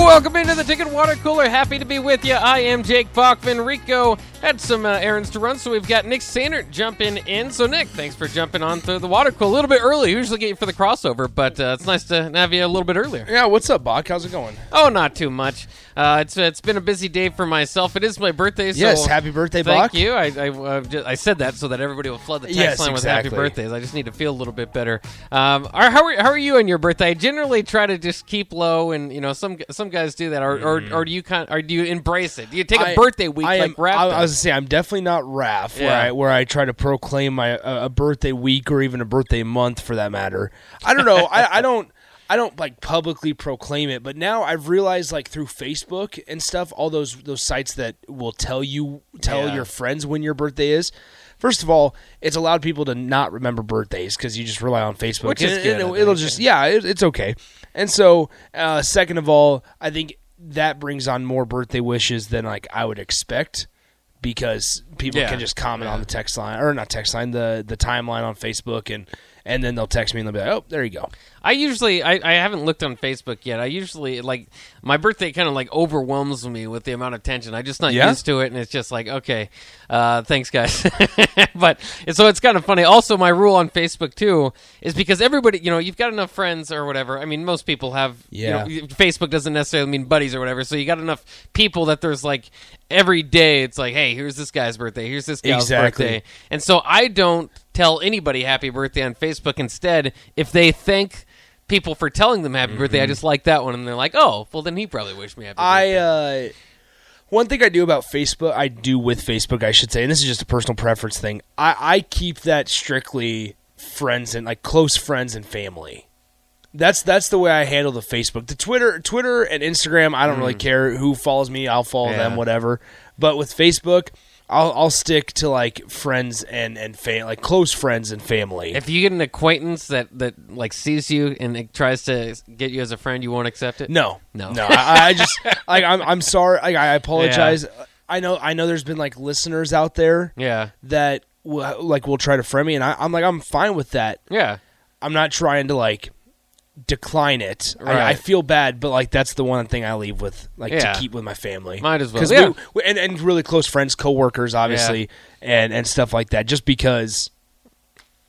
Welcome into the Ticket Water Cooler. Happy to be with you. I am Jake Bachman. Rico had some uh, errands to run, so we've got Nick Sandert jumping in. So, Nick, thanks for jumping on through the water cooler a little bit early. Usually get you for the crossover, but uh, it's nice to have you a little bit earlier. Yeah, what's up, Bach? How's it going? Oh, not too much. Uh, it's it's been a busy day for myself. It is my birthday. So Yes, happy birthday, Thank Bach. you. I I, uh, ju- I said that so that everybody will flood the text Yes, line with exactly. happy birthdays. I just need to feel a little bit better. Um, how are how are you on your birthday? I generally try to just keep low, and you know some some guys do that, or or, or do you kind or do you embrace it? Do you take a. Birthday week I like Raph I, I does? was gonna say I'm definitely not Raph, where Yeah. I where I try to proclaim my uh, a birthday week or even a birthday month for that matter. I don't know. I, I don't. I don't like publicly proclaim it, but now I've realized like through Facebook and stuff, all those those sites that will tell you tell Yeah. your friends when your birthday is. First of all, it's allowed people to not remember birthdays because you just rely on Facebook, Which is good, and I it'll just yeah, it, it's okay. And so, uh, second of all, I think that brings on more birthday wishes than like I would expect because people Yeah. can just comment Yeah. on the text line or not text line the the timeline on Facebook and and then they'll text me and they'll be like, oh, there you go. I usually I, I haven't looked on Facebook yet. I usually like my birthday kind of like overwhelms me with the amount of tension. I'm just not Yeah? used to it, and it's just like okay, uh, thanks guys. but so it's kind of funny. Also, my rule on Facebook too is because everybody, you know, you've got enough friends or whatever. I mean, most people have. Yeah. You know, Facebook doesn't necessarily mean buddies or whatever. So you got enough people that there's like every day it's like, hey, here's this guy's birthday, here's this gal's Exactly. birthday, and so I don't tell anybody happy birthday on Facebook. Instead, if they thank people for telling them happy birthday, I just like that one, and they're like, oh, well then he probably wished me happy I birthday. uh one thing I do about Facebook, I do with Facebook, I should say, and this is just a personal preference thing. I, I keep that strictly friends and like close friends and family. That's that's the way I handle the Facebook. The Twitter, Twitter and Instagram, I don't really care who follows me. I'll follow Mm. Yeah. them, whatever. But with Facebook, I'll I'll stick to like friends and and fam- like close friends and family. if you get an acquaintance that that like sees you and it tries to get you as a friend, you won't accept it. No, No. no. I, I just like I'm I'm sorry. Like, I apologize. I know I know. There's been like listeners out there Yeah, that will, like will try to friend me, and I, I'm like I'm fine with that. yeah. I'm not trying to like decline it. I, I feel bad, but like that's the one thing I leave with like Yeah. to keep with my family. Might as well. Yeah. we, we- and and really close friends, coworkers, obviously, and and stuff like that. Just because.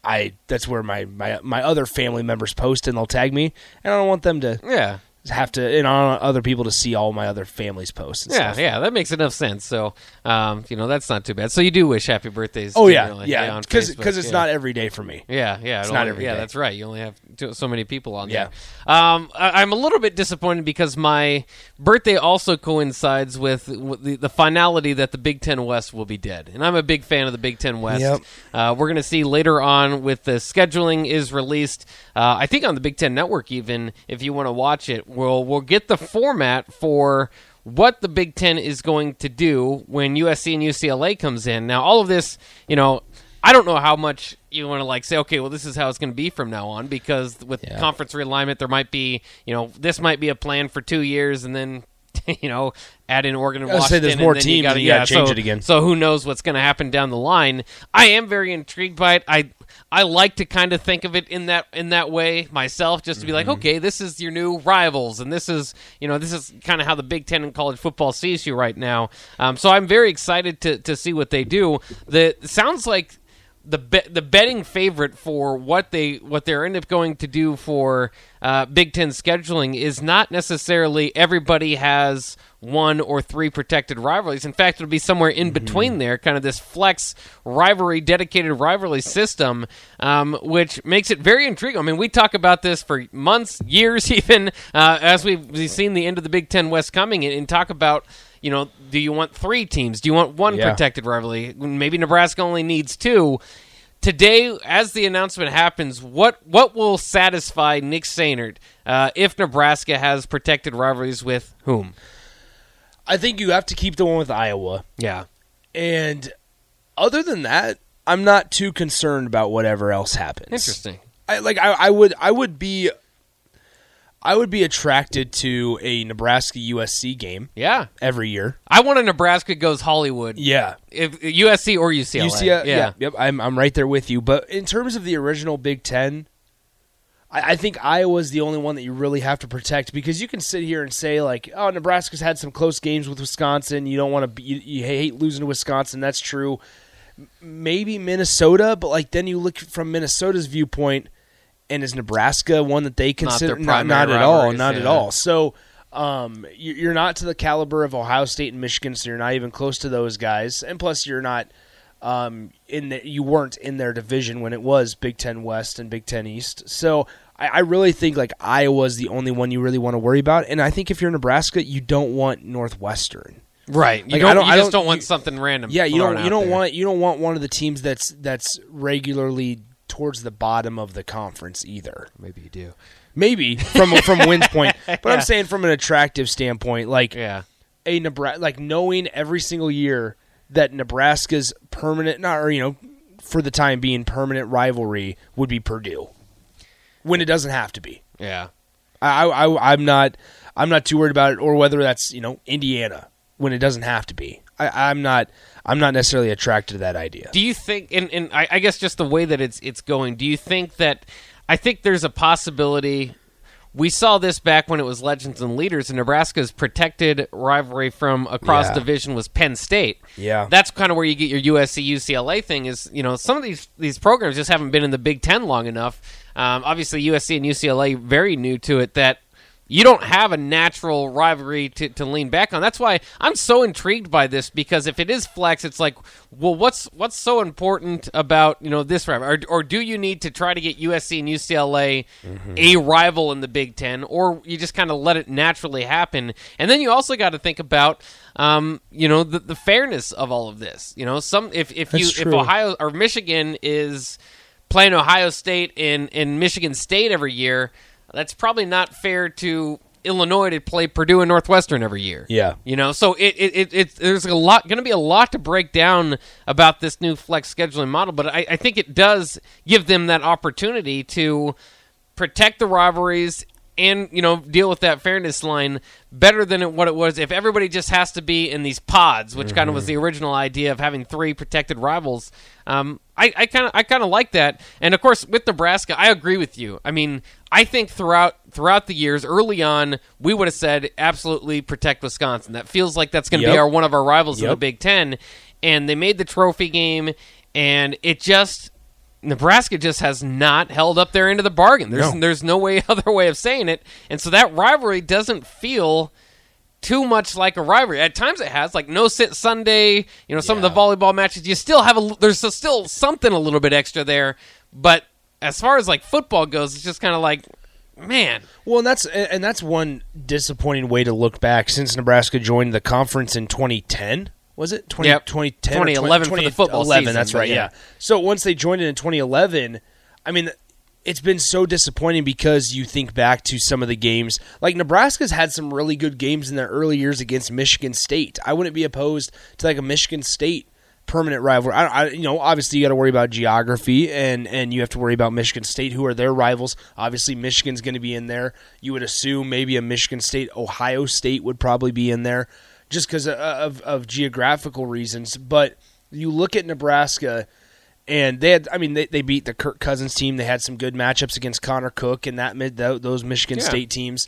I that's where my, my my other family members post and they'll tag me and I don't want them to Yeah. have to and I don't want other people to see all my other family's posts and Yeah, stuff. yeah, that makes enough sense. So, um, you know, that's not too bad. So you do wish happy birthdays? Oh yeah, yeah, on because it's yeah. not every day for me. Yeah, yeah, It's it not every Yeah, day. that's right. You only have t- so many people on Yeah. there. Um, I, I'm a little bit disappointed because my birthday also coincides with, with the, the finality that the Big Ten West will be dead, and I'm a big fan of the Big Ten West. Yep. Uh, we're going to see later on with the scheduling is released. Uh, I think on the Big Ten Network, even if you want to watch it, we'll we'll get the format for what the Big Ten is going to do when USC and UCLA comes in. Now, all of this, you know, I don't know how much you want to like say, okay, well, this is how it's going to be from now on, because with Yeah. conference realignment, there might be, you know, this might be a plan for two years, and then. You know, add in Oregon and Washington. say there's more and then teams, You gotta, and you gotta yeah, change so- it again. So who knows what's going to happen down the line? I am very intrigued by it. I I like to kind of think of it in that in that way myself, just to be like, Mm-hmm. okay, this is your new rivals, and this is you know this is kind of how the Big Ten in college football sees you right now. Um, so I'm very excited to to see what they do. That sounds like the be- the betting favorite for what they what they're end up going to do for uh, Big Ten scheduling is not necessarily everybody has one or three protected rivalries. In fact, it'll be somewhere in between there, kind of this flex rivalry, dedicated rivalry system, um, which makes it very intriguing. I mean, we talk about this for months, years, even uh, as we've, we've seen the end of the Big Ten West coming, and, and talk about. You know, do you want three teams? Do you want one Yeah. protected rivalry? Maybe Nebraska only needs two today, as the announcement happens, what what will satisfy Nick Sainert uh, if Nebraska has protected rivalries with whom? I think you have to keep the one with Iowa. Yeah, And other than that, I'm not too concerned about whatever else happens. interesting. I like I, I would I would be I would be attracted to a Nebraska USC game Yeah, every year. I want a Nebraska goes Hollywood. Yeah. If USC or UCLA. UCLA, yeah. yep. I'm I'm right there with you. But in terms of the original Big Ten, I, I think Iowa's the only one that you really have to protect because you can sit here and say like, oh, Nebraska's had some close games with Wisconsin. You don't want to you, you hate losing to Wisconsin. That's true. M- Maybe Minnesota, but like then you look from Minnesota's viewpoint, and is Nebraska one that they consider not, not at all, not at all. So. Um, you- you're not to the caliber of Ohio State and Michigan, so you're not even close to those guys. And plus, you're not um, in the, you weren't in their division when it was Big Ten West and Big Ten East. So I, I really think like Iowa's the only one you really want to worry about. And I think if you're Nebraska, you don't want Northwestern. Right. You Like, don't. I don't- you I just don't- don't want you- something random. Yeah, you don't you don't there. want you don't want one of the teams that's that's regularly towards the bottom of the conference either. Maybe you do. Maybe from from wins point, but Yeah. I'm saying from an attractive standpoint, like Yeah. a Nebraska, like knowing every single year that Nebraska's permanent, not or you know, for the time being, permanent rivalry would be Purdue, when it doesn't have to be. Yeah. I, I I'm not I'm not too worried about it, or whether that's you know Indiana when it doesn't have to be. I, I'm not I'm not necessarily attracted to that idea. Do you think, and, and I, I guess just the way that it's it's going, do you think that? I think there's a possibility. We saw this back when it was Legends and Leaders, and Nebraska's protected rivalry from across Yeah. division was Penn State. Yeah. that's kind of where you get your USC UCLA thing. Is you know some of these these programs just haven't been in the Big Ten long enough. Um, obviously, USC and UCLA very new to it that you don't have a natural rivalry to, to lean back on. That's why I'm so intrigued by this because if it is flex, it's like, well, what's what's so important about you know this rivalry, or, or do you need to try to get USC and UCLA a rival in the Big Ten, or you just kind of let it naturally happen? And then you also got to think about. Um, you know the, the fairness of all of this. You know, some if if you That's if. Ohio or Michigan is playing Ohio State and, and Michigan State every year, that's probably not fair to Illinois to play Purdue and Northwestern every year. Yeah. You know, so it, it, it, it there's a lot going to be a lot to break down about this new flex scheduling model, but I, I think it does give them that opportunity to protect the rivalries and you know deal with that fairness line better than it, what it was if everybody just has to be in these pods, which kind of was the original idea of having three protected rivals. Um, I kind of I kind of like that, and of course with Nebraska, I agree with you. I mean, I think throughout throughout the years, early on, we would have said absolutely protect Wisconsin. That feels like that's going to be our one of our rivals in the Big Ten, and they made the trophy game, and it just Nebraska just has not held up their end of the bargain. There's No. there's no way other way of saying it, and so that rivalry doesn't feel too much like a rivalry. At times it has, like no sit Sunday. You know, some of the volleyball matches, you still have a there's still something a little bit extra there, but as far as like football goes, it's just kind of like, man, Well, and that's and that's one disappointing way to look back since Nebraska joined the conference in 2010. Was it 20, Yep. 2010 or 2011 for the football 2011, season, That's right. yeah. Yeah. So once they joined it in 2011, I mean, it's been so disappointing because you think back to some of the games. Like Nebraska's had some really good games in their early years against Michigan State. I wouldn't be opposed to like a Michigan State permanent rival. I, I you know, obviously you got to worry about geography and and you have to worry about Michigan State, who are their rivals. Obviously, Michigan's going to be in there. You would assume maybe a Michigan State, Ohio State would probably be in there, just because of, of of geographical reasons. But you look at Nebraska. And they had, I mean, they, they beat the Kirk Cousins team. They had some good matchups against Connor Cook and that mid those Michigan Yeah. State teams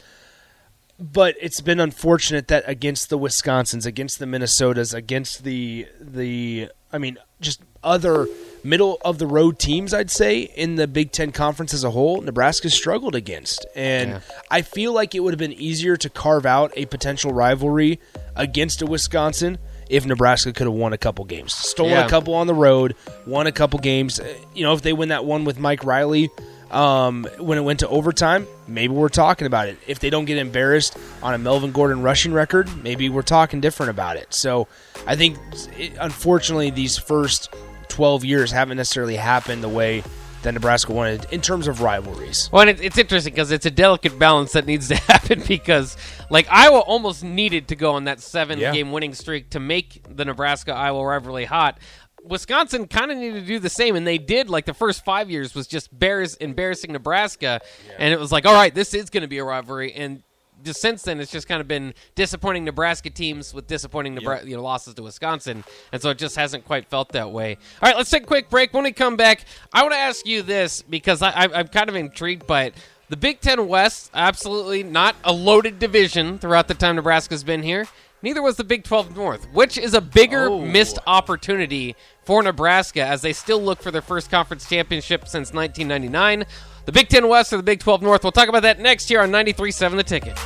but it's been unfortunate that against the Wisconsins, against the Minnesotas, against the the I mean, just other middle of the road teams, I'd say in the Big Ten conference as a whole, Nebraska struggled against, and Yeah. I feel like it would have been easier to carve out a potential rivalry against a Wisconsin. If Nebraska could have won a couple games, stolen Yeah. a couple on the road, won a couple games, Uh, you know, if they win that one with Mike Riley, um, when it went to overtime, maybe we're talking about it. If they don't get embarrassed on a Melvin Gordon rushing record, maybe we're talking different about it. So I think, it, unfortunately, these first 12 years haven't necessarily happened the way that Nebraska wanted in terms of rivalries. Well, and it, it's interesting because it's a delicate balance that needs to happen because, like, Iowa almost needed to go on that seven Yeah. game winning streak to make the Nebraska Iowa rivalry hot. Wisconsin kind of needed to do the same, and they did. Like the first five years was just bears embarrassing Nebraska, and it was like, all right, this is going to be a rivalry. And just since then, it's just kind of been disappointing Nebraska teams with disappointing Nebra- you know losses to Wisconsin, and so it just hasn't quite felt that way. All right, let's take a quick break. When we come back, I want to ask you this because I, I, I'm kind of intrigued by it. The Big Ten West, absolutely not a loaded division throughout the time Nebraska's been here. Neither was the Big 12 North, which is a bigger Oh. missed opportunity for Nebraska as they still look for their first conference championship since 1999. The Big 10 West or the Big 12 North. We'll talk about that next year on 93.7 The Ticket.